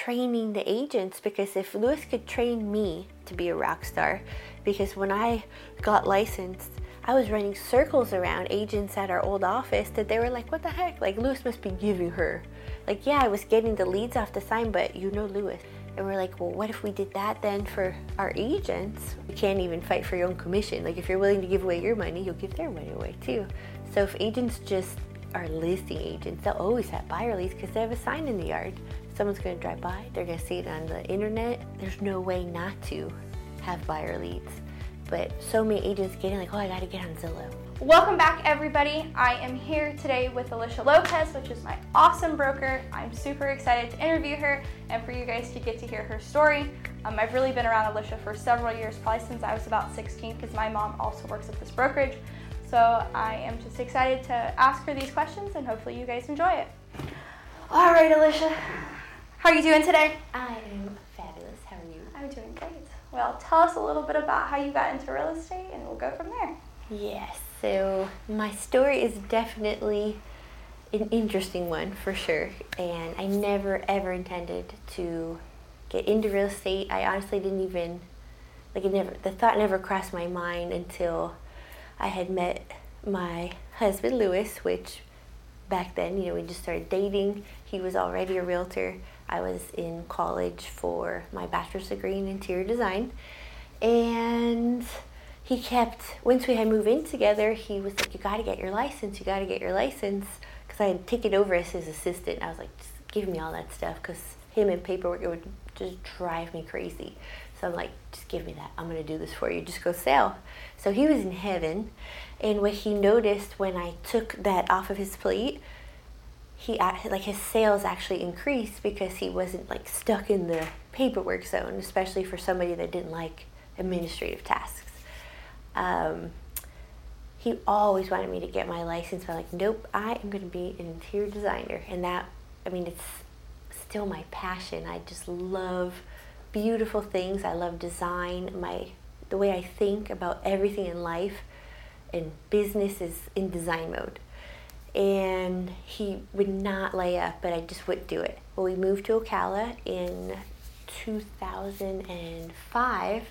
training the agents because if Luis could train me to be a rock star, because when I got licensed, I was running circles around agents at our old office that they were like, what the heck? Like, Luis must be giving her. Like, yeah, I was getting the leads off the sign, but you know Luis. And we're like, well, what if we did that then for our agents? You can't even fight for your own commission. Like, if you're willing to give away your money, you'll give their money away too. So if agents just are listing agents, they'll always have buyer leads because they have a sign in the yard. Someone's going to drive by, they're going to see it on the internet. There's no way not to have buyer leads. But so many agents getting like, oh, I got to get on Zillow. Welcome back, everybody. I am here today with Elisha Lopez, which is my awesome broker. I'm super excited to interview her and for you guys to get to hear her story. Um, I've really been around Elisha for several years, probably since I was about 16, because my mom also works at this brokerage. So I am just excited to ask her these questions and hopefully you guys enjoy it. All right, Elisha, how are you doing today? I am fabulous. How are you? I'm doing great. Well, tell us a little bit about how you got into real estate and we'll go from there. Yes, so my story is definitely an interesting one for sure. And I never ever intended to get into real estate. I honestly didn't even, like, it never, the thought never crossed my mind until I had met my husband, Luis, which back then, you know, we just started dating. He was already a realtor. I was in college for my bachelor's degree in interior design. And he kept, once we had moved in together, he was like, You got to get your license, you got to get your license. Because I had taken over as his assistant. I was like, Just give me all that stuff. Because him and paperwork, it would just drive me crazy. So I'm like, Just give me that. I'm to do this for you. Just go sell. So he was in heaven. And what he noticed when I took that off of his plate, he like his sales actually increased because he wasn't like stuck in the paperwork zone, especially for somebody that didn't like administrative tasks. Um, he always wanted me to get my license. I'm like, nope, I am going to be an interior designer, and that, I mean, it's still my passion. I just love beautiful things. I love design. My the way I think about everything in life and business is in design mode. And he would not lay up, but I just wouldn't do it. Well, we moved to Ocala in 2005,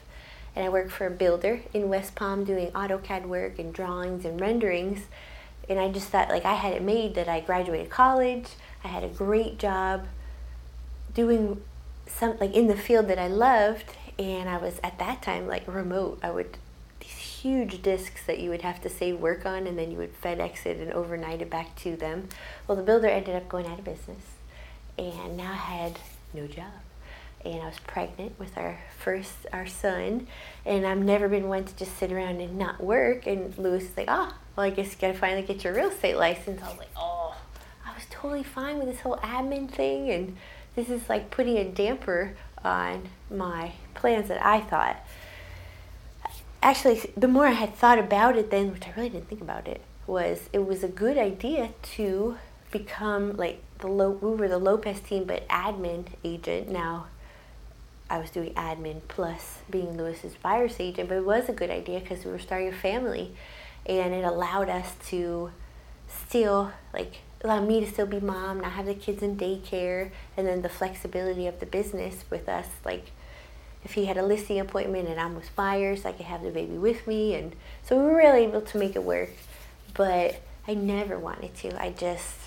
and I worked for a builder in West Palm doing AutoCAD work and drawings and renderings. And I just thought, like, I had it made that I graduated college, I had a great job doing something like, in the field that I loved, and I was at that time, like, remote. I would huge discs that you would have to save work on and then you would FedEx it and overnight it back to them. Well, the builder ended up going out of business and now I had no job. And I was pregnant with our first, our son, and I've never been one to just sit around and not work. And Luis is like, oh, well, I guess you gotta finally get your real estate license. I was like, oh, I was totally fine with this whole admin thing, and this is like putting a damper on my plans that I thought actually, the more I had thought about it then, which I really didn't think about it, was it was a good idea to become like the low, we were the Lopez team, but admin agent. Now I was doing admin plus being Luis's buyer's agent, but it was a good idea because we were starting a family and it allowed us to still like allow me to still be mom, not have the kids in daycare, and then the flexibility of the business with us like if he had a listing appointment and I'm with buyers, so I could have the baby with me. And so we were really able to make it work. But I never wanted to. I just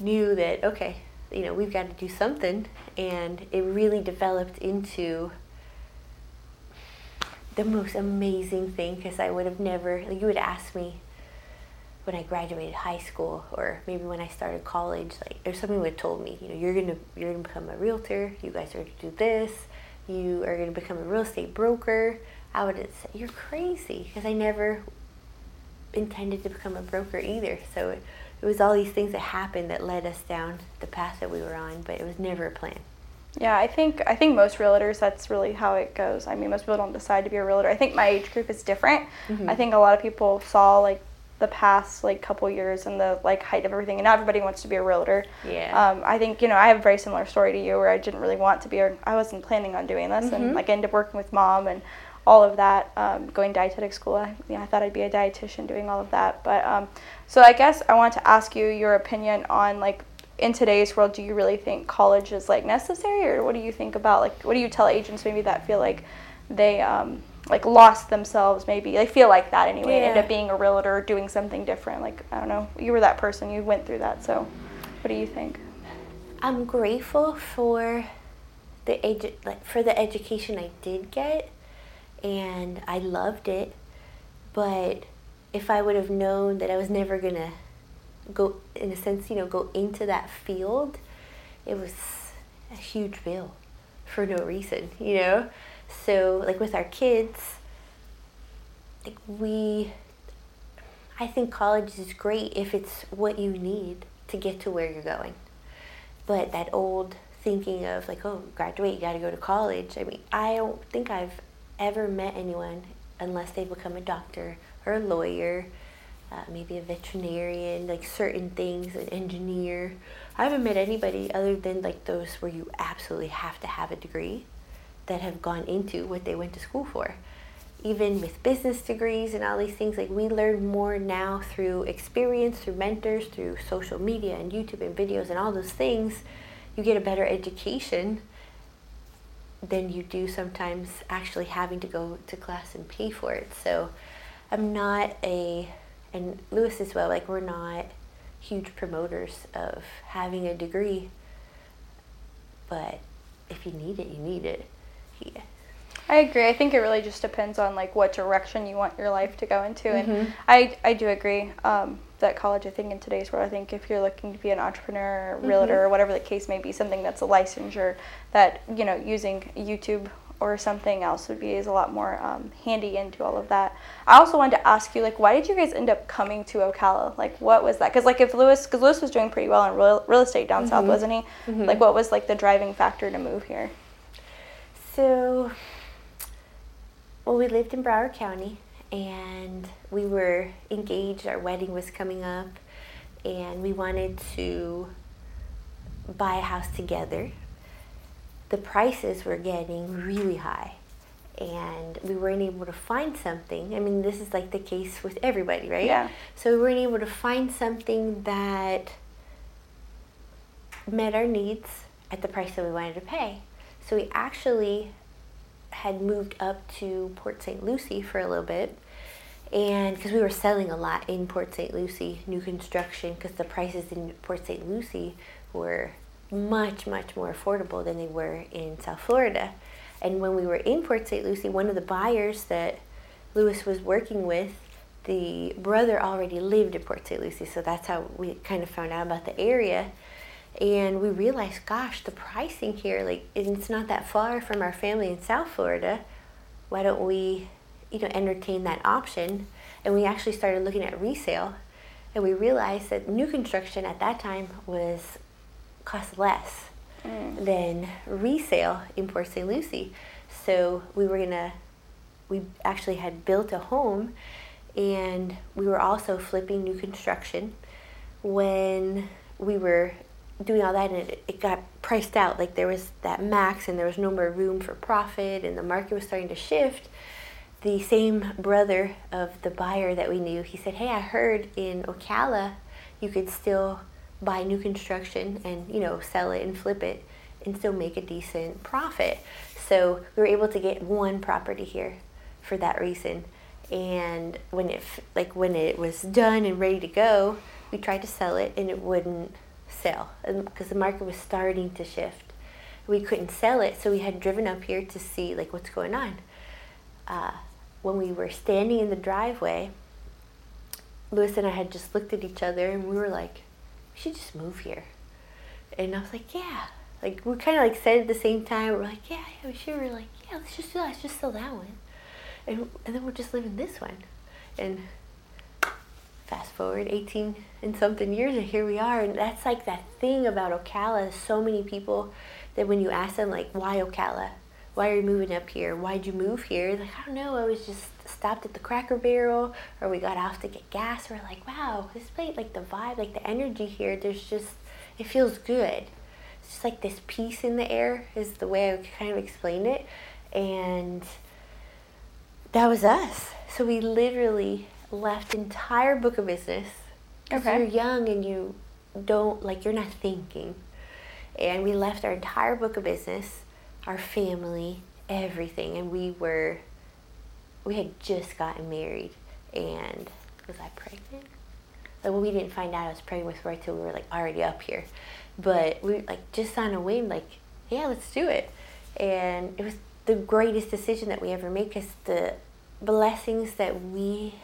knew that, okay, you know, we've got to do something. And it really developed into the most amazing thing because I would have never, like, you would ask me when I graduated high school or maybe when I started college, like, there's somebody would have told me, you know, you're going to, you're going to become a realtor, you guys are going to do this you are going to become a real estate broker, I would say, you're crazy because I never intended to become a broker either. So it, it was all these things that happened that led us down the path that we were on, but it was never a plan. Yeah, I think I think most realtors that's really how it goes. I mean, most people don't decide to be a realtor. I think my age group is different. Mm-hmm. I think a lot of people saw like the past like couple years and the like height of everything and now everybody wants to be a realtor. Yeah. Um, i think you know i have a very similar story to you where i didn't really want to be or i wasn't planning on doing this mm-hmm. and like ended up working with mom and all of that um, going dietetic school. I, you know, I thought i'd be a dietitian doing all of that but um, so i guess i want to ask you your opinion on like in today's world, do you really think college is like necessary, or what do you think about like what do you tell agents maybe that feel like they um, like lost themselves maybe. They feel like that anyway. Yeah. end up being a realtor doing something different. Like i don't know. You were that person. You went through that. So what do you think? I'm grateful for the edu- like for the education I did get, and I loved it. But if I would have known that I was never gonna go, in a sense, you know, go into that field, it was a huge bill for no reason, you know. So like with our kids, like we, I think college is great if it's what you need to get to where you're going. But that old thinking of like oh graduate you got to go to college. I mean i don't think i've ever met anyone unless they become a doctor or a lawyer uh, maybe a veterinarian like certain things an engineer. I haven't met anybody other than like those where you absolutely have to have a degree that have gone into what they went to school for even with business degrees and all these things, like we learn more now through experience, through mentors, through social media and YouTube and videos and all those things. You get a better education than you do sometimes actually having to go to class and pay for it. So I'm not a, and Luis as well, like we're not huge promoters of having a degree, but if you need it, you need it. I agree. I think it really just depends on like what direction you want your life to go into, and Mhm. I I do agree um, that college. I think in today's world, I think if you're looking to be an entrepreneur, realtor, or whatever the case may be, something that's a licensure that you know using YouTube or something else would be is a lot more um, handy into all of that. I also wanted to ask you like why did you guys end up coming to Ocala? Like what was that? Because like if Luis, because Luis was doing pretty well in real, real estate down south, wasn't he? Like what was like the driving factor to move here? So, well, we lived in Broward County and we were engaged. Our wedding was coming up and we wanted to buy a house together. The prices were getting really high and we weren't able to find something. I mean, this is like the case with everybody, right? Yeah. So, we weren't able to find something that met our needs at the price that we wanted to pay. So we actually had moved up to Port St. Lucie for a little bit. And because we were selling a lot in Port St. Lucie, new construction, because the prices in Port St. Lucie were much, much more affordable than they were in South Florida. And when we were in Port St. Lucie, one of the buyers that Luis was working with, the brother already lived in Port St. Lucie, so that's how we kind of found out about the area and we realized gosh the pricing here like it's not that far from our family in south florida. Why don't we you know entertain that option? And we actually started looking at resale. And we realized that new construction at that time was cost less mm. than resale in port st lucie. So we were gonna we actually had built a home and we were also flipping new construction when we were doing all that and it, it got priced out. Like there was that max and there was no more room for profit and the market was starting to shift. The same brother of the buyer that we knew he said hey i heard in ocala you could still buy new construction and you know sell it and flip it and still make a decent profit. So we were able to get one property here for that reason. And when it like when it was done and ready to go we tried to sell it and it wouldn't sell because the market was starting to shift. We couldn't sell it so we had driven up here to see like what's going on. Uh, when we were standing in the driveway luis and i had just looked at each other and we were like we should just move here. And i was like yeah. Like we kind of like said at the same time we're like yeah, yeah we should. We're like yeah let's just do that let's just sell that one. And, and then we'll just live in this one. And fast forward 18 and something years and here we are. And that's like that thing about ocala so many people that when you ask them like why ocala? Why are you moving up here? Why'd you move here? Like i don't know. I was just stopped at the cracker barrel or we got off to get gas. We're like wow this place like the vibe like the energy here there's just it feels good. It's just like this peace in the air is the way i kind of explain it. And that was us. So we literally left entire book of business. Okay. You're young and you don't like you're not thinking. And we left our entire book of business, our family, everything, and we were we had just gotten married and was I pregnant? Like well we didn't find out I was pregnant with right till we were like already up here. But we like just on a whim like, yeah, let's do it. And it was the greatest decision that we ever made because the blessings that we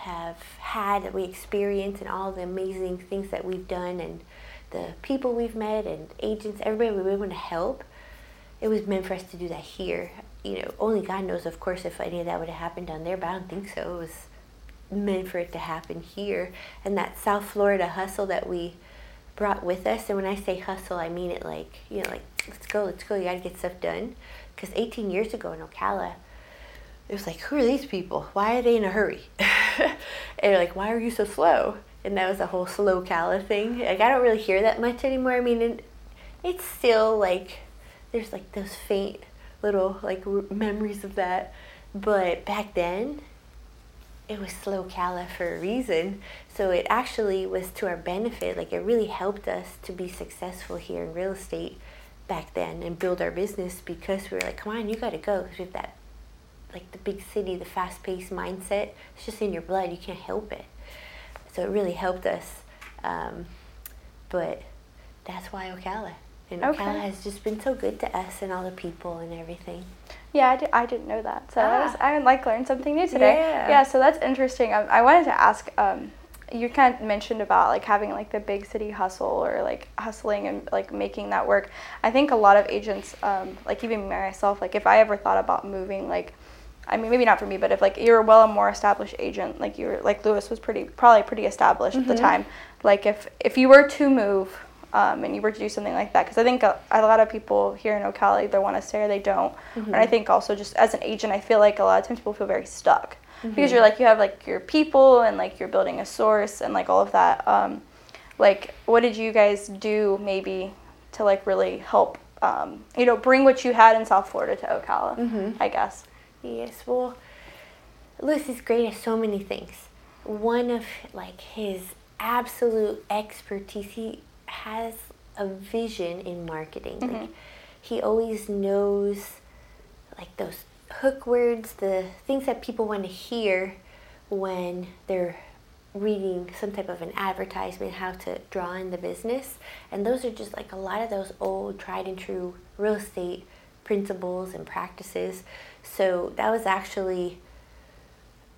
have had that we experience and all the amazing things that we've done and the people we've met and agents, everybody we were able to help, it was meant for us to do that here. You know, only God knows, of course, if any of that would have happened down there, but I don't think so. It was meant for it to happen here. And that South Florida hustle that we brought with us, and when I say hustle, I mean it like, you know, like, let's go, let's go, you got to get stuff done. Because 18 years ago in Ocala, it was like, who are these people? Why are they in a hurry? and like, why are you so slow? And that was a whole slow Cala thing. Like, I don't really hear that much anymore. I mean, it, it's still like, there's like those faint little like memories of that. But back then, it was slow Cala for a reason. So it actually was to our benefit. Like, it really helped us to be successful here in real estate back then and build our business because we were like, come on, you got to go. Because we have that like the big city, the fast paced mindset. It's just in your blood. You can't help it. So it really helped us. Um, but that's why Ocala. And okay. Ocala has just been so good to us and all the people and everything. Yeah, I, did, I didn't know that. So ah. I, was, I like learned something new today. Yeah, yeah so that's interesting. I, I wanted to ask um, you kind of mentioned about like having like the big city hustle or like hustling and like making that work. I think a lot of agents, um, like even myself, like if I ever thought about moving, like I mean, maybe not for me, but if like you're a well more established agent, like you're like Luis was pretty probably pretty established mm-hmm. at the mm-hmm. time. Like if if you were to move um, and you were to do something like that, because I think a, a, lot of people here in Ocala either want to stay or they don't. Mm-hmm. And I think also just as an agent, I feel like a lot of times people feel very stuck mm-hmm. because you're like you have like your people and like you're building a source and like all of that. Um, like, what did you guys do maybe to like really help? Um, you know, bring what you had in South Florida to Ocala, mm-hmm. I guess. Yes, well, Luis is great at so many things. One of like his absolute expertise, he has a vision in marketing. Mm-hmm. Like he always knows like those hook words, the things that people want to hear when they're reading some type of an advertisement, how to draw in the business. And those are just like a lot of those old tried and true real estate principles and practices. So that was actually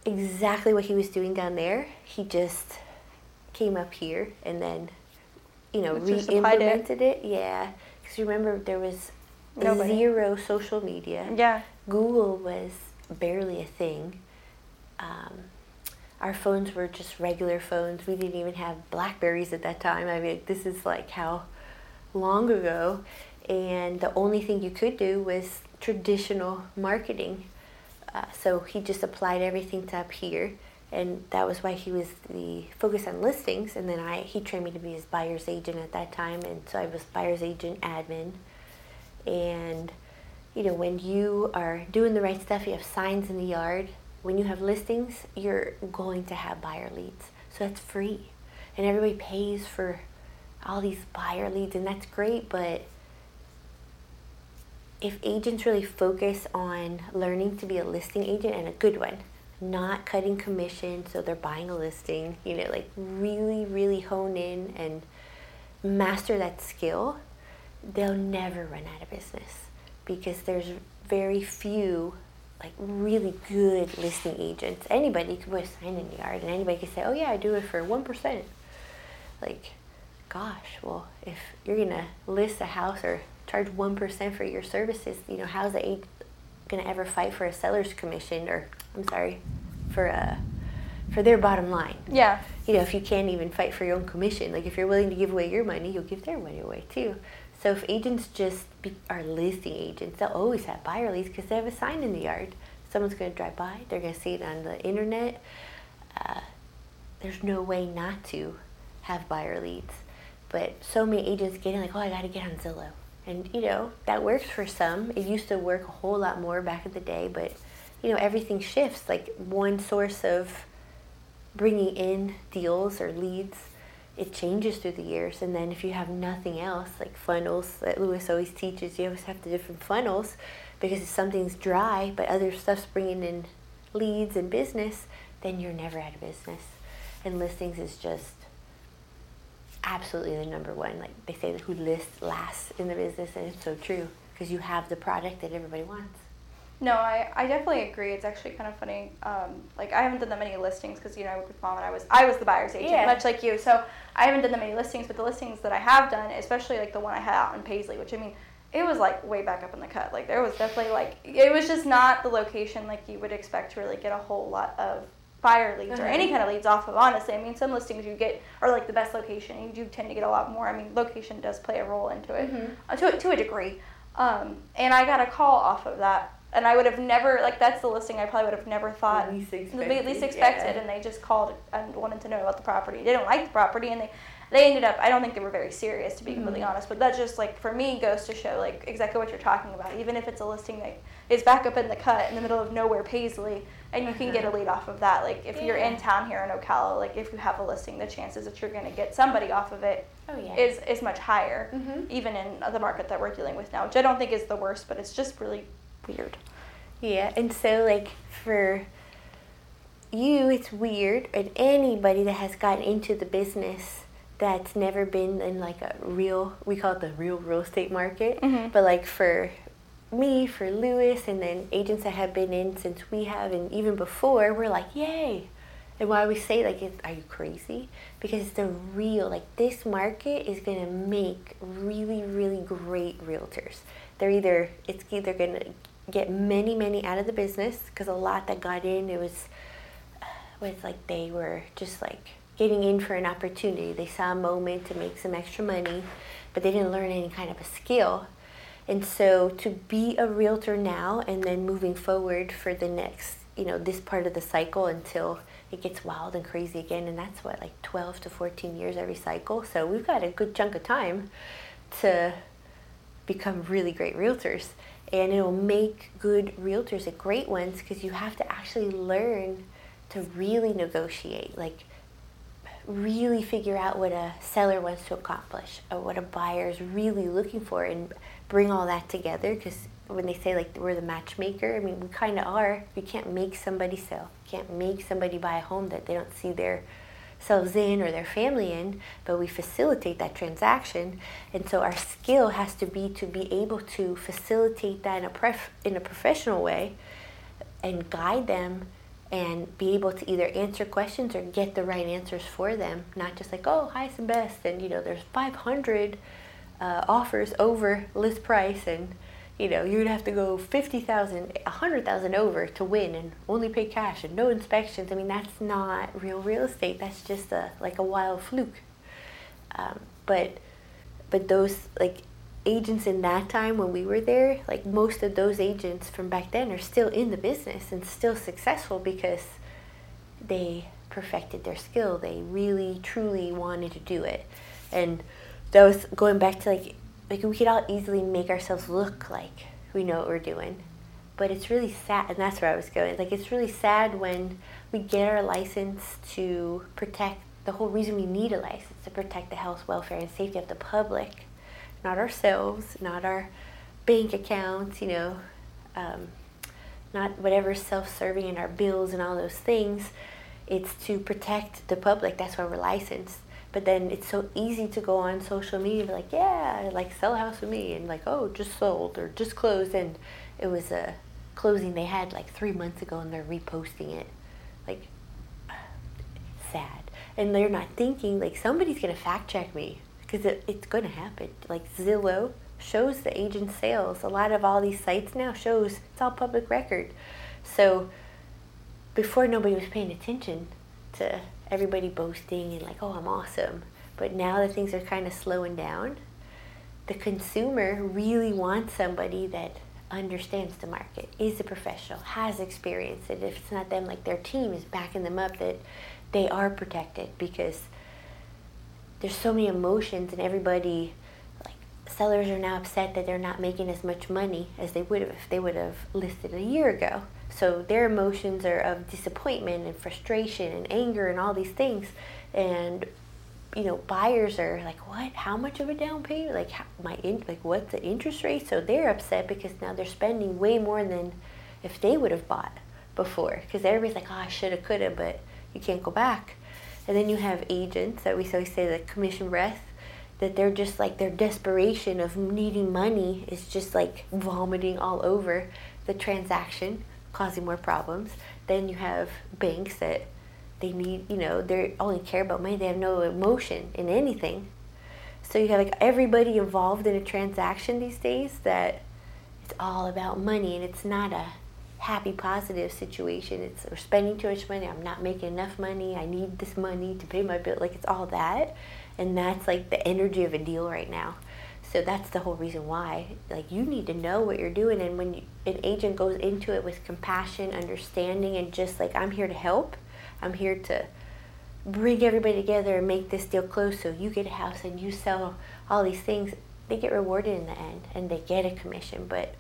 exactly what he was doing down there. He just came up here and then, you know, re-implemented it. it. Yeah, because remember there was Nobody. zero social media. Yeah. Google was barely a thing. Um, our phones were just regular phones. We didn't even have Blackberries at that time. I mean, this is like how long ago. And the only thing you could do was traditional marketing. Uh, so he just applied everything to up here, and that was why he was the focus on listings. And then I he trained me to be his buyer's agent at that time, and so I was buyer's agent admin. And you know when you are doing the right stuff, you have signs in the yard. When you have listings, you're going to have buyer leads, so that's free, and everybody pays for all these buyer leads, and that's great, but if agents really focus on learning to be a listing agent and a good one, not cutting commission so they're buying a listing, you know, like really, really hone in and master that skill, they'll never run out of business because there's very few like really good listing agents. Anybody could put a sign in the yard and anybody could say, Oh yeah, I do it for one percent. Like, gosh, well if you're gonna list a house or charge 1% for your services, you know, how's the agent going to ever fight for a seller's commission or, I'm sorry, for a, for their bottom line? Yeah. You know, if you can't even fight for your own commission, like if you're willing to give away your money, you'll give their money away too. So if agents just be, are listing agents, they'll always have buyer leads because they have a sign in the yard. Someone's going to drive by, they're going to see it on the internet. Uh, there's no way not to have buyer leads. But so many agents get in like, oh, I got to get on Zillow. And, you know, that works for some. It used to work a whole lot more back in the day, but, you know, everything shifts. Like one source of bringing in deals or leads it changes through the years. And then if you have nothing else, like funnels that Luis always teaches, you always have the different funnels because if something's dry but other stuff's bringing in leads and business, then you're never out of business. And listings is just absolutely the number one. Like they say, who lists last in the business, and it's so true because you have the product that everybody wants. No, I, I definitely agree. It's actually kind of funny. Um, like I haven't done that many listings because you know I work with mom and I was I was the buyer's agent, yeah. much like you. So I haven't done that many listings, but the listings that I have done, especially like the one I had out in Paisley, which I mean, it was like way back up in the cut. Like there was definitely like it was just not the location like you would expect to really get a whole lot of buyer leads or any uh-huh. kind of leads off of. Honestly, I mean, some listings you get are like the best location. You do tend to get a lot more. I mean, location does play a role into it mm-hmm. uh, to to a degree. Um, and I got a call off of that and I would have never like that's the listing I probably would have never thought least expected, least expected yeah. and they just called and wanted to know about the property. They didn't like the property and they they ended up I don't think they were very serious to be mm-hmm. completely honest, but that just like for me goes to show like exactly what you're talking about. Even if it's a listing that is back up in the cut in the middle of nowhere Paisley and you can get a lead off of that. Like if yeah. you're in town here in Ocala, like if you have a listing, the chances that you're going to get somebody off of it oh, yeah. is is much higher, mm-hmm. even in the market that we're dealing with now, which I don't think is the worst, but it's just really weird. Yeah, and so like for you, it's weird, and anybody that has gotten into the business that's never been in like a real, we call it the real real estate market, mm-hmm. but like for me, for Luis, and then agents that have been in since we have, and even before, we're like, yay. And why we say like, are you crazy? Because it's the real, like this market is gonna make really, really great realtors. They're either, it's either gonna get many, many out of the business because a lot that got in, it was, was like they were just like getting in for an opportunity. They saw a moment to make some extra money, but they didn't learn any kind of a skill. And so to be a realtor now and then moving forward for the next, you know, this part of the cycle until it gets wild and crazy again, and that's what, like 12 to 14 years every cycle. So we've got a good chunk of time to become really great realtors and it'll make good realtors and great ones because you have to actually learn to really negotiate like really figure out what a seller wants to accomplish or what a buyer is really looking for and bring all that together because when they say like we're the matchmaker i mean we kind of are you can't make somebody sell you can't make somebody buy a home that they don't see their selves in or their family in, but we facilitate that transaction. And so our skill has to be to be able to facilitate that in a, pref- in a professional way and guide them and be able to either answer questions or get the right answers for them. Not just like, oh, highest and best, and you know, there's 500 uh, offers over list price and you know, you'd have to go 50,000, 100,000 over to win and only pay cash and no inspections. I mean, that's not real real estate. That's just a like a wild fluke. Um, but but those like agents in that time when we were there, like most of those agents from back then are still in the business and still successful because they perfected their skill. They really truly wanted to do it. And that was going back to like like we could all easily make ourselves look like we know what we're doing. But it's really sad and that's where i was going. Like it's really sad when we get our license to protect the whole reason we need a license to protect the health welfare and safety of the public. Not ourselves not our bank accounts you know um, not whatever self-serving in our bills and all those things. It's to protect the public. That's why we're licensed but then it's so easy to go on social media like, yeah, like sell a house with me, and like, oh, just sold or just closed, and it was a closing they had like three months ago, and they're reposting it, like sad, and they're not thinking like somebody's gonna fact check me because it, it's gonna happen. Like Zillow shows the agent sales. A lot of all these sites now shows it's all public record. So before nobody was paying attention to everybody boasting and like, oh, I'm awesome. But now that things are kind of slowing down, the consumer really wants somebody that understands the market, is a professional, has experience, and if it's not them, like their team is backing them up, that they are protected because there's so many emotions and everybody like sellers are now upset that they're not making as much money as they would have if they would have listed a year ago so their emotions are of disappointment and frustration and anger and all these things. And you know buyers are like what? How much of a down payment? Like how, my in, like what's the interest rate? So they're upset because now they're spending way more than if they would have bought before. Because everybody's like oh i shoulda coulda but you can't go back. And then you have agents that we always say the commission breath that they're just like their desperation of needing money is just like vomiting all over the transaction causing more problems then you have banks that they need, you know, they only care about money. They have no emotion in anything. So you have like everybody involved in a transaction these days that it's all about money and it's not a happy, positive situation. It's we're spending too much money. I'm not making enough money. I need this money to pay my bill. Like it's all that, and that's like the energy of a deal right now. So that's the whole reason why. Like you need to know what you're doing, and when you, an agent goes into it with compassion, understanding, and just like I'm here to help, I'm here to bring everybody together and make this deal close so you get a house and you sell all these things. They get rewarded in the end and they get a commission, but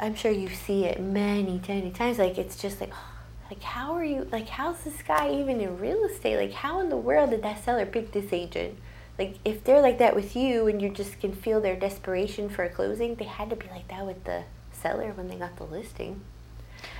I'm sure you see it many, many times. Like it's just like, like how are you? Like how's this guy even in real estate? Like how in the world did that seller pick this agent? Like if they're like that with you and you just can feel their desperation for a closing, they had to be like that with the seller when they got the listing.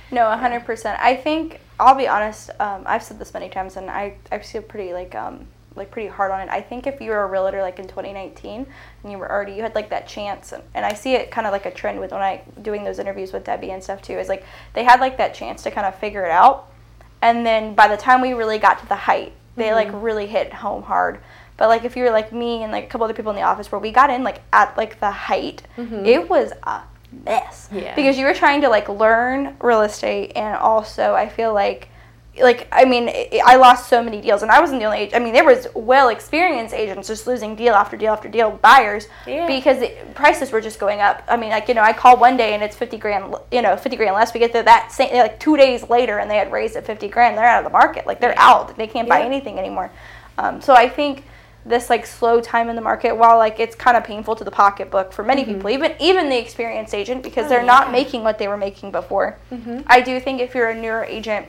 No, hundred percent. I think I'll be honest. Um, I've said this many times, and I I feel pretty like um like pretty hard on it. I think if you were a realtor like in 2019 and you were already you had like that chance, and, and I see it kind of like a trend with when I doing those interviews with Debbie and stuff too. Is like they had like that chance to kind of figure it out, and then by the time we really got to the height, they mm-hmm. like really hit home hard. But like if you were like me and like a couple other people in the office where we got in like at like the height, mm-hmm. it was a mess. Yeah. Because you were trying to like learn real estate and also I feel like like I mean I lost so many deals and I wasn't the only agent. I mean there was well experienced agents just losing deal after deal after deal buyers yeah. because the prices were just going up. I mean like you know I call one day and it's 50 grand you know 50 grand less we get to that same like 2 days later and they had raised it 50 grand they're out of the market like they're yeah. out they can't buy anything anymore. Um, so I think this like slow time in the market while like it's kind of painful to the pocketbook for many mm-hmm. people even even the experienced agent because oh, they're yeah. not making what they were making before mm-hmm. i do think if you're a newer agent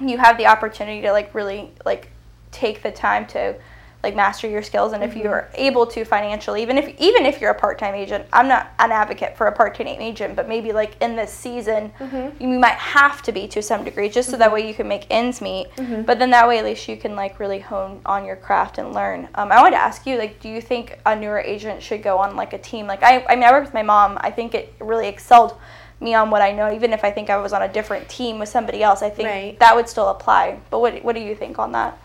you have the opportunity to like really like take the time to like master your skills and mm-hmm. if you're able to financially even if even if you're a part-time agent i'm not an advocate for a part-time agent but maybe like in this season mm-hmm. you might have to be to some degree just so that mm-hmm. way you can make ends meet mm-hmm. but then that way at least you can like really hone on your craft and learn um, i wanted to ask you like do you think a newer agent should go on like a team like i, I mean i work with my mom i think it really excelled me on what I know, even if I think I was on a different team with somebody else, I think right. that would still apply. But what what do you think on that?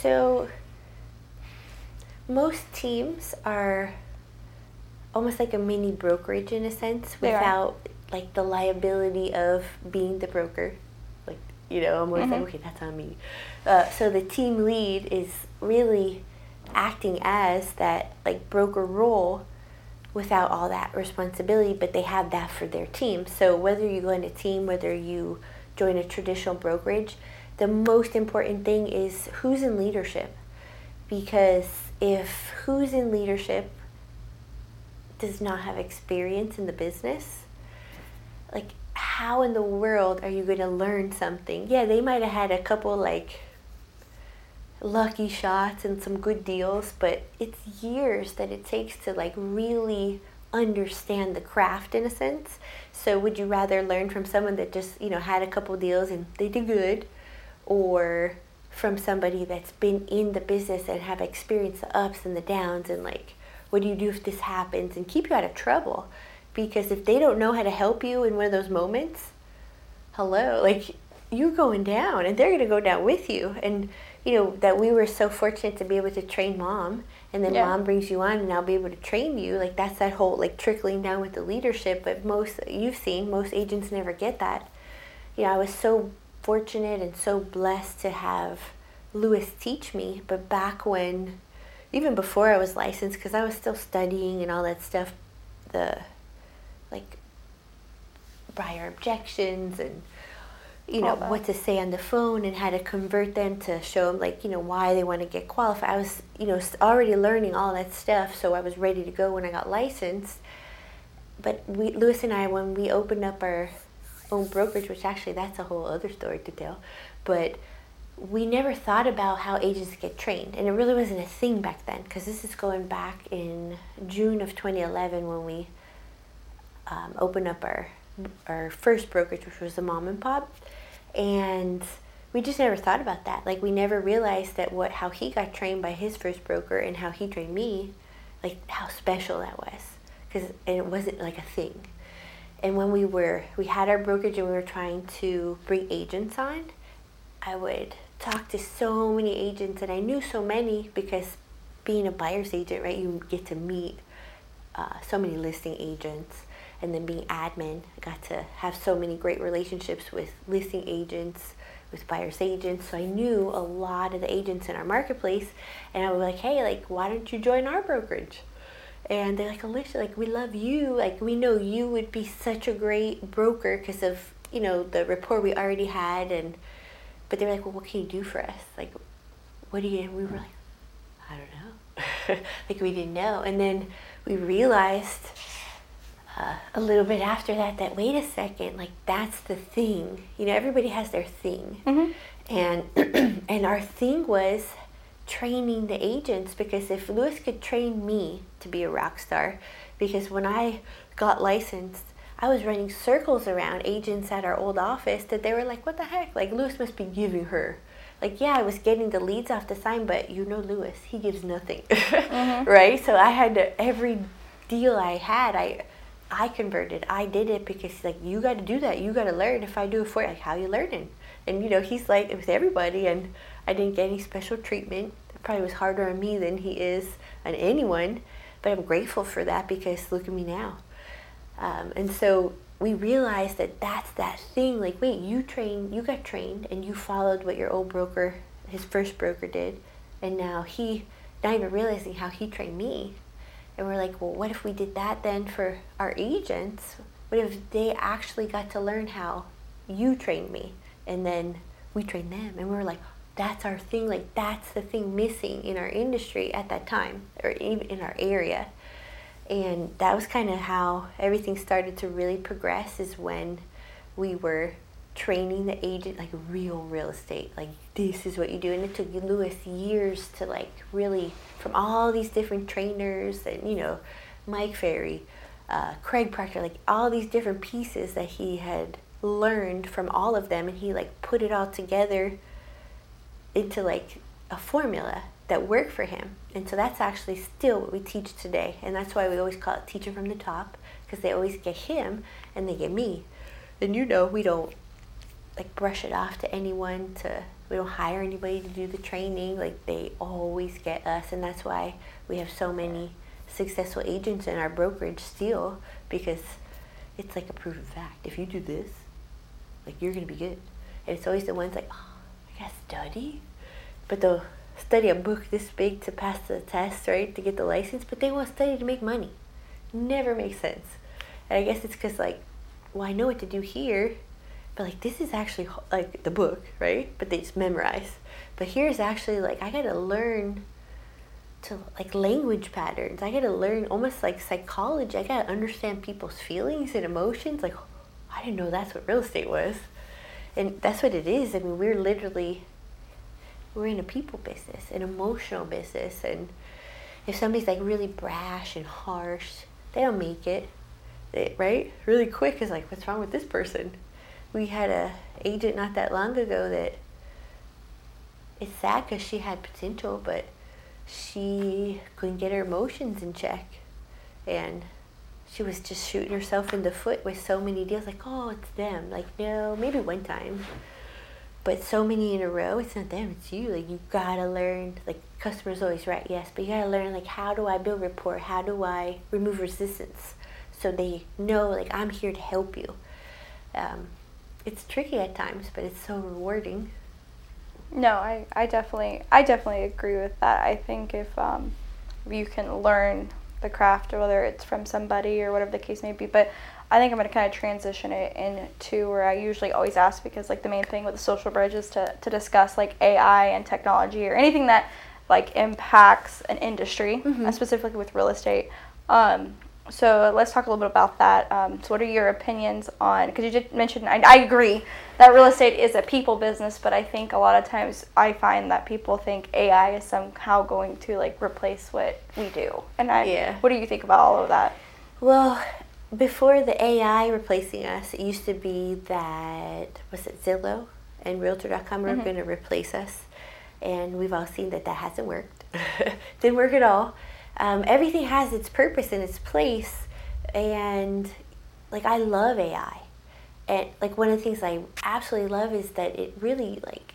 So most teams are almost like a mini brokerage in a sense without like the liability of being the broker. Like you know almost mm-hmm. like okay that's on me. Uh, so the team lead is really acting as that like broker role without all that responsibility but they have that for their team. So whether you go in a team whether you join a traditional brokerage the most important thing is who's in leadership. Because if who's in leadership does not have experience in the business, like how in the world are you going to learn something? Yeah, they might have had a couple like lucky shots and some good deals, but it's years that it takes to like really understand the craft in a sense. So would you rather learn from someone that just, you know, had a couple deals and they did good or from somebody that's been in the business and have experienced the ups and the downs and like what do you do if this happens and keep you out of trouble? Because if they don't know how to help you in one of those moments hello like you're going down and they're going to go down with you. And you know that we were so fortunate to be able to train mom and then yeah. mom brings you on and i'll be able to train you like that's that whole like trickling down with the leadership. But most you've seen most agents never get that. You know i was so fortunate and so blessed to have Luis teach me. But back when, even before I was licensed, because I was still studying and all that stuff, the like buyer objections and you know what to say on the phone and how to convert them to show them like you know why they want to get qualified. I was you know already learning all that stuff, so I was ready to go when I got licensed. But we, Luis and I, when we opened up our own brokerage, which actually that's a whole other story to tell, but we never thought about how agents get trained, and it really wasn't a thing back then because this is going back in June of 2011 when we um, opened up our our first brokerage, which was the mom and pop, and we just never thought about that. Like we never realized that what how he got trained by his first broker and how he trained me, like how special that was, because it wasn't like a thing. And when we were we had our brokerage and we were trying to bring agents on, I would talk to so many agents, and I knew so many because being a buyer's agent, right, you get to meet uh, so many listing agents. And then being admin, I got to have so many great relationships with listing agents, with buyer's agents. So I knew a lot of the agents in our marketplace. And I was like, hey, like, why don't you join our brokerage? And they're like, Elisha, like, we love you. Like, we know you would be such a great broker because of, you know, the rapport we already had and but they were like, well, what can you do for us? Like, what do you, and we were like, I don't know. like, we didn't know. And then we realized uh, a little bit after that that, wait a second, like, that's the thing. You know, everybody has their thing. Mm-hmm. And, and our thing was training the agents because if Luis could train me to be a rock star, because when I got licensed, I was running circles around agents at our old office that they were like, what the heck? Like, Luis must be giving her. Like, yeah, I was getting the leads off the sign, but you know Luis, he gives nothing. Mm-hmm. right? So I had to, every deal I had, I, I converted. I did it because like you got to do that. You got to learn. If I do it for you, like how you learning? And you know he's like with everybody, and I didn't get any special treatment. It probably was harder on me than he is on anyone, but I'm grateful for that because look at me now. Um, and so we realized that that's that thing. Like, wait, you trained, you got trained, and you followed what your old broker, his first broker, did, and now he, not even realizing how he trained me. And we're like, well, what if we did that then for our agents? What if they actually got to learn how you trained me, and then we trained them? And we were like, that's our thing. Like, that's the thing missing in our industry at that time, or even in our area. And that was kind of how everything started to really progress is when we were training the agent like real real estate. Like this is what you do. And it took luis years to like really from all these different trainers and you know mike ferry uh, craig proctor like all these different pieces that he had learned from all of them. And he like put it all together into like a formula that worked for him. And so that's actually still what we teach today. And that's why we always call it teaching from the top because they always get him and they get me. And you know, we don't like brush it off to anyone to we don't hire anybody to do the training. Like they always get us and that's why we have so many successful agents in our brokerage still because it's like a proven fact. If you do this, like you're gonna be good. And it's always the ones like, oh, I gotta study. But the study a book this big to pass the test, right, to get the license, but they want to study to make money. Never makes sense. And I guess it's because, like, well, I know what to do here, but, like, this is actually, like, the book, right? But they just memorize. But here's actually, like, I got to learn to, like, language patterns. I got to learn almost like psychology. I got to understand people's feelings and emotions. Like, I didn't know that's what real estate was. And that's what it is. I mean, we're literally we're in a people business, an emotional business, and if somebody's like really brash and harsh, they don't make it, they, right? Really quick is like, what's wrong with this person? We had a agent not that long ago that it's sad because she had potential, but she couldn't get her emotions in check, and she was just shooting herself in the foot with so many deals. Like, oh, it's them. Like, no, maybe one time but so many in a row it's not them it's you. Like you gotta learn like customers always right yes but you gotta learn like how do i build rapport? How do i remove resistance so they know like i'm here to help you? Um, it's tricky at times but it's so rewarding. No i, I definitely i definitely agree with that. I think if um, you can learn the craft whether it's from somebody or whatever the case may be but I think I'm going to kind of transition it into where I usually always ask because like the main thing with the social bridge is to, to discuss like AI and technology or anything that like impacts an industry, mm-hmm. specifically with real estate. Um, so let's talk a little bit about that. Um, so, what are your opinions on? Because you did mention, I, I agree that real estate is a people business, but I think a lot of times I find that people think AI is somehow going to like replace what we do. And I, Yeah. what do you think about all of that? Well, before the AI replacing us, it used to be that was it Zillow and Realtor.com were Mhm. going to replace us, and we've all seen that that hasn't worked. Didn't work at all. Um, everything has its purpose and its place, and like I love AI, and like one of the things I absolutely love is that it really like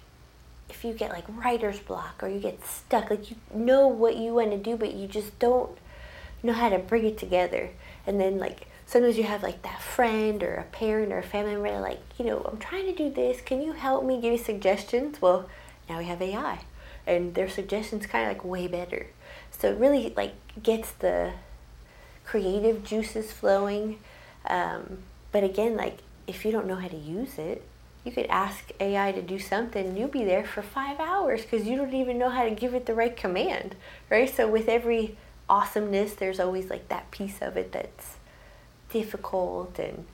if you get like writer's block or you get stuck, like you know what you want to do, but you just don't know how to bring it together. And then like sometimes you have like that friend or a parent or a family member like, you know, I'm trying to do this. Can you help me? Give me suggestions. Well, now we have AI, and their suggestions kind of like way better. So it really like gets the creative juices flowing. Um, but again, like if you don't know how to use it, you could ask AI to do something, and you'll be there for five hours because you don't even know how to give it the right command, right? So with every awesomeness, there's always like that piece of it that's difficult, and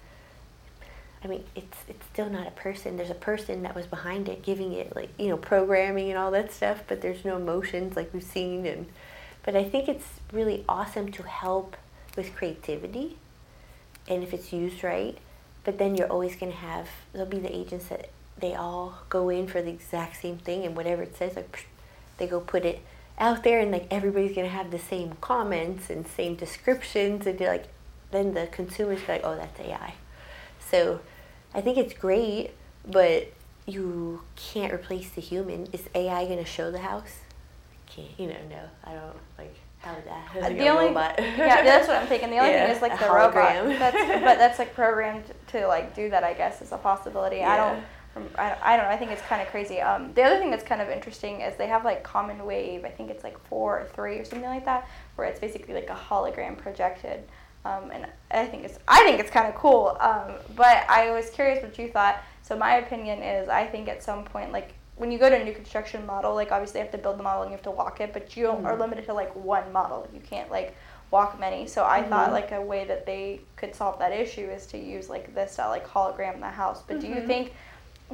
I mean, it's it's still not a person. There's a person that was behind it, giving it like you know programming and all that stuff, but there's no emotions like we've seen, and but I think it's really awesome to help with creativity, and if it's used right but then you're always to have there'll be the agents that they all go in for the exact same thing and whatever it says like they go put it out there and like everybody's to have the same comments and same descriptions and you're like then the consumers go like oh that's ai so i think it's great but you can't replace the human is ai going to show the house can't you know no i don't like how would that Uh, like the a only robot. yeah, that's what I'm thinking. The only Yeah, thing is like the hologram. robot. That's but that's like programmed to like do that. I guess is a possibility. I don't. I, I don't know. I think it's kind of crazy. Um, the other thing that's kind of interesting is they have like Common Wave. I think it's like four or three or something like that, where it's basically like a hologram projected. Um, and I think it's I think it's kind of cool. Um, but I was curious what you thought. So my opinion is I think at some point like when you go to a new construction model, like obviously you have to build the model and you have to walk it, but you are Mhm. limited to like one model. You can't like walk many. So I thought Mhm. like a way that they could solve that issue is to use like this to like hologram the house. But do you Mhm. think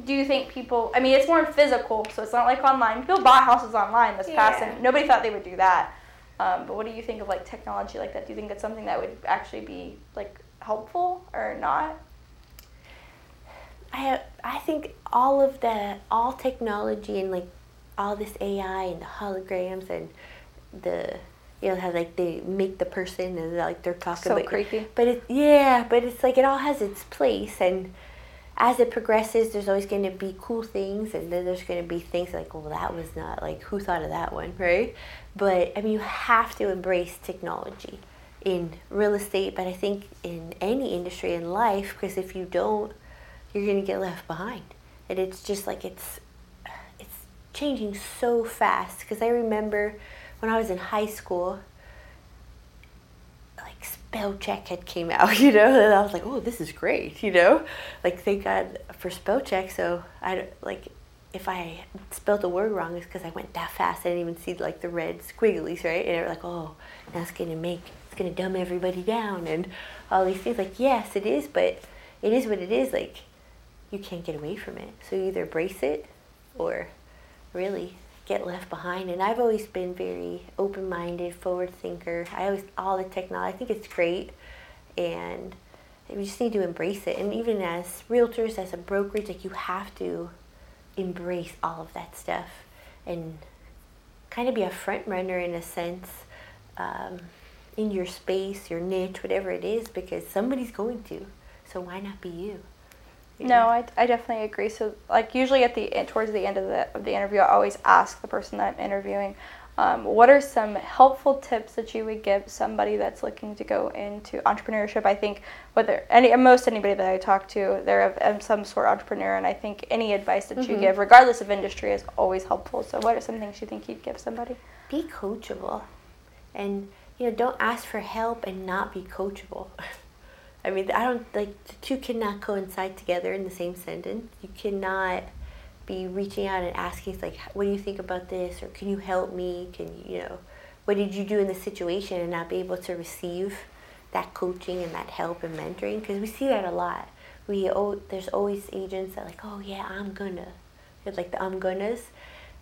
do you think people I mean it's more physical, so it's not like online. People bought houses online this past and nobody thought they would do that. Um, but what do you think of like technology like that? Do you think it's something that would actually be like helpful or not? I have, I think all of the all technology and like all this AI and the holograms and the you know how like they make the person and like they're talking So but, creepy. but it yeah but it's like it all has its place and as it progresses there's always going to be cool things and then there's going to be things like well that was not like who thought of that one right but I mean you have to embrace technology in real estate but I think in any industry in life because if you don't you're going to get left behind. And it's just like it's it's changing so fast because I remember when I was in high school spell check had came out, you know, and I was like, "Oh, this is great," you know? Like thank God for spell check so I like if I spelled a word wrong, it's because I went that fast. I didn't even see like the red squigglies, right? And they're like, "Oh, it's gonna make, it's gonna dumb everybody down," and all these things. Like, yes, it is, but it is what it is. Like, you can't get away from it. So you either brace it, or really get left behind. And I've always been very open-minded, forward thinker. I always all the technology. I think it's great, and we just need to embrace it. And even as realtors, as a brokerage, like you have to embrace all of that stuff and kind of be a front runner in a sense um, in your space, your niche, whatever it is, because somebody's going to. So why not be you? You No. I, I definitely agree. So, like usually at the towards the end of the of the interview, I always ask the person that I'm interviewing, um, what are some helpful tips that you would give somebody that's looking to go into entrepreneurship? I think whether any most anybody that I talk to, they're of, some sort of entrepreneur, and I think any advice that you Mhm. give, regardless of industry, is always helpful. So, what are some things you think you'd give somebody? be coachable and you know don't ask for help and not be coachable i mean i don't like the two cannot coincide together in the same sentence. You cannot be reaching out and asking like what do you think about this? or can you help me? Can you know what did you do in the situation? and not be able to receive that coaching and that help and mentoring because we see that a lot. We oh, there's always agents that like, oh yeah, I'm gonna, it's like the I'm gonnas,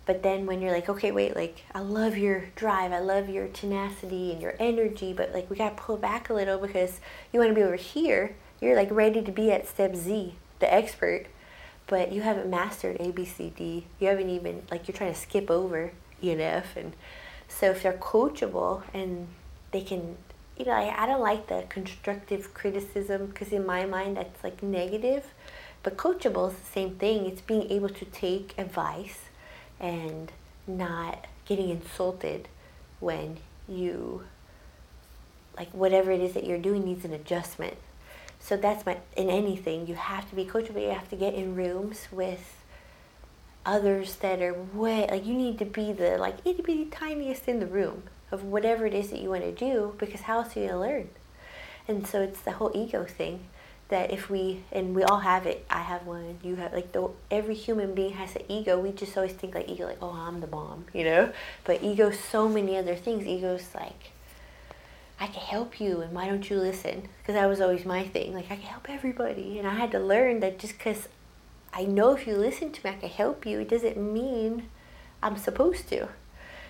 but then when you're like, okay, wait, like I love your drive, I love your tenacity and your energy, but like we gotta pull back a little because you want to be over here. You're like ready to be at step Z, the expert, but you haven't mastered A, B, C, D. You haven't even like you're trying to skip over E and F, and so if they're coachable and they can, you know, I, I don't like the constructive criticism because in my mind that's like negative, but coachable is the same thing. It's being able to take advice and not getting insulted when you like whatever it is that you're doing needs an adjustment. So that's my in anything you have to be coachable. You have to get in rooms with others that are way like you need to be the like itty bitty tiniest in the room of whatever it is that you want to do because how else are you gonna learn? And so it's the whole ego thing that if we and we all have it i have one you have like the every human being has an ego. We just always think like ego like oh i'm the bomb you know? But ego so many other things. Ego's like i can help you and why don't you listen? Because that was always my thing like i can help everybody. And i had to learn that just because i know if you listen to me i can help you. It doesn't mean i'm supposed to.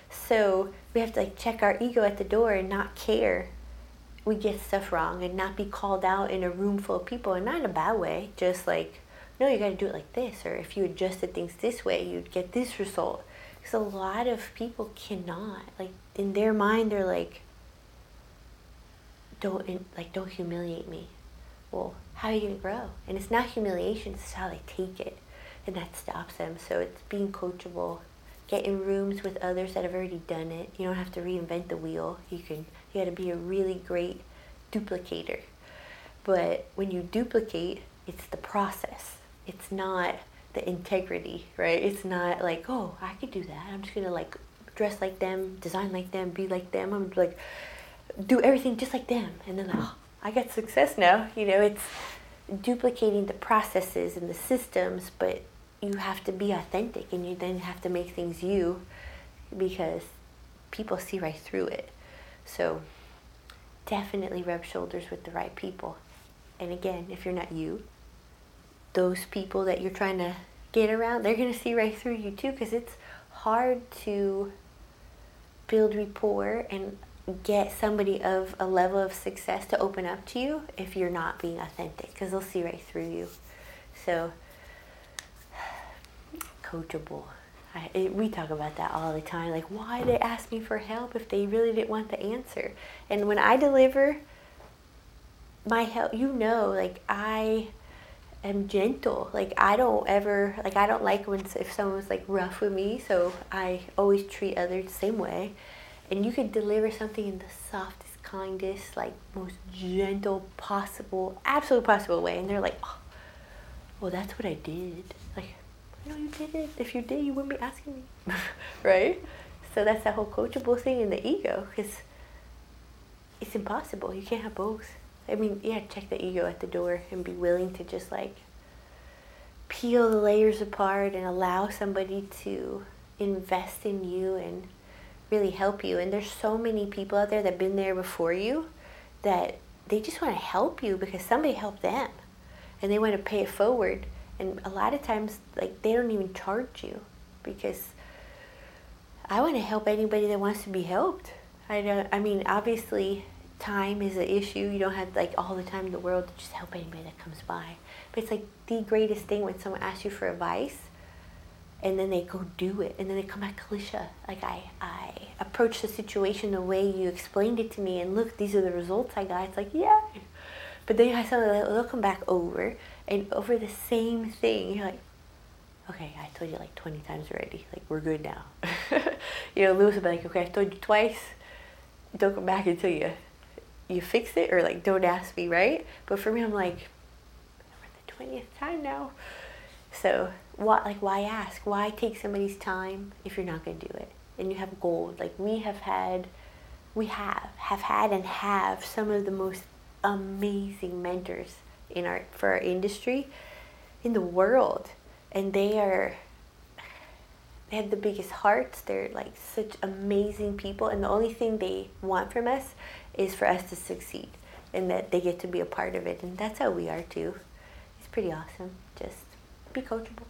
So we have to like check our ego at the door and not care we get stuff wrong and not be called out in a room full of people and not in a bad way just like no you got to do it like this or if you adjusted things this way you'd get this result. Because a lot of people cannot like in their mind they're like don't like don't humiliate me. Well how are you going to grow? And it's not humiliation it's how they take it and that stops them. So it's being coachable. Get in rooms with others that have already done it. You don't have to reinvent the wheel. You can you got to be a really great duplicator. But when you duplicate, it's the process. It's not the integrity, right? It's not like, oh, I could do that. I'm just gonna like dress like them, design like them, be like them. I'm like do everything just like them, and then like, oh, I got success now. You know, it's duplicating the processes and the systems, but you have to be authentic, and you then have to make things you, because people see right through it. So definitely rub shoulders with the right people. And again, if you're not you, those people that you're trying to get around, they're going to see right through you too because it's hard to build rapport and get somebody of a level of success to open up to you if you're not being authentic because they'll see right through you. So, coachable. I, it, we talk about that all the time. Like, why they ask me for help if they really didn't want the answer? And when I deliver my help, you know, like I am gentle. Like I don't ever like I don't like when if someone's like rough with me. So I always treat others the same way. And you could deliver something in the softest, kindest, like most gentle possible, absolute possible way, and they're like, oh, well, that's what I did. Like no, you didn't. If you did, you wouldn't be asking me, right? So that's that whole coachable thing in the ego, because it's impossible. You can't have both. I mean, yeah, check the ego at the door and be willing to just like peel the layers apart and allow somebody to invest in you and really help you. And there's so many people out there that have been there before you that they just want to help you because somebody helped them and they want to pay it forward and a lot of times like they don't even charge you because I want to help anybody that wants to be helped. I don't I mean obviously time is an issue. You don't have like all the time in the world to just help anybody that comes by. But it's like the greatest thing when someone asks you for advice and then they go do it and then they come back Elisha like I, I approach the situation the way you explained it to me and look these are the results I got it's like yeah but then you have someone that will come back over and over the same thing. You're like, okay, I told you like 20 times already. Like, we're good now. you know, Luis will be like, okay, I told you twice. Don't come back until you you fix it or like don't ask me, right? But for me, I'm like, we're the 20th time now. So, what, like, why ask? Why take somebody's time if you're not to do it? And you have gold. Like, we have had, we have, have had and have some of the most amazing mentors in our for our industry in the world and they are they have the biggest hearts they're like such amazing people and the only thing they want from us is for us to succeed and that they get to be a part of it. And that's how we are too. It's pretty awesome. Just be coachable.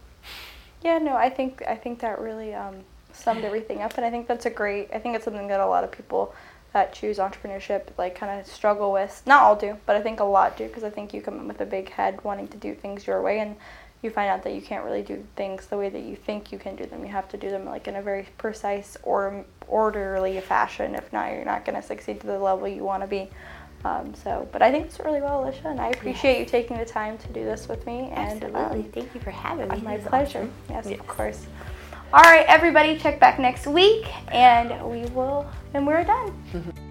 Yeah, no, I think I think that really um, summed everything up, and I think that's a great. I think it's something that a lot of people that choose entrepreneurship like kind of struggle with. Not all do, but I think a lot do because I think you come in with a big head wanting to do things your way, and you find out that you can't really do things the way that you think you can do them. You have to do them like in a very precise or orderly fashion. If not, you're not going to succeed to the level you want to be. Um, so, but I think it's really well, Elisha, and I appreciate yes. you taking the time to do this with me. And Absolutely. Um, thank you for having me. My pleasure. Awesome. Yes, yes, of course. All right, everybody, check back next week, and we will, and we're done. Mm-hmm.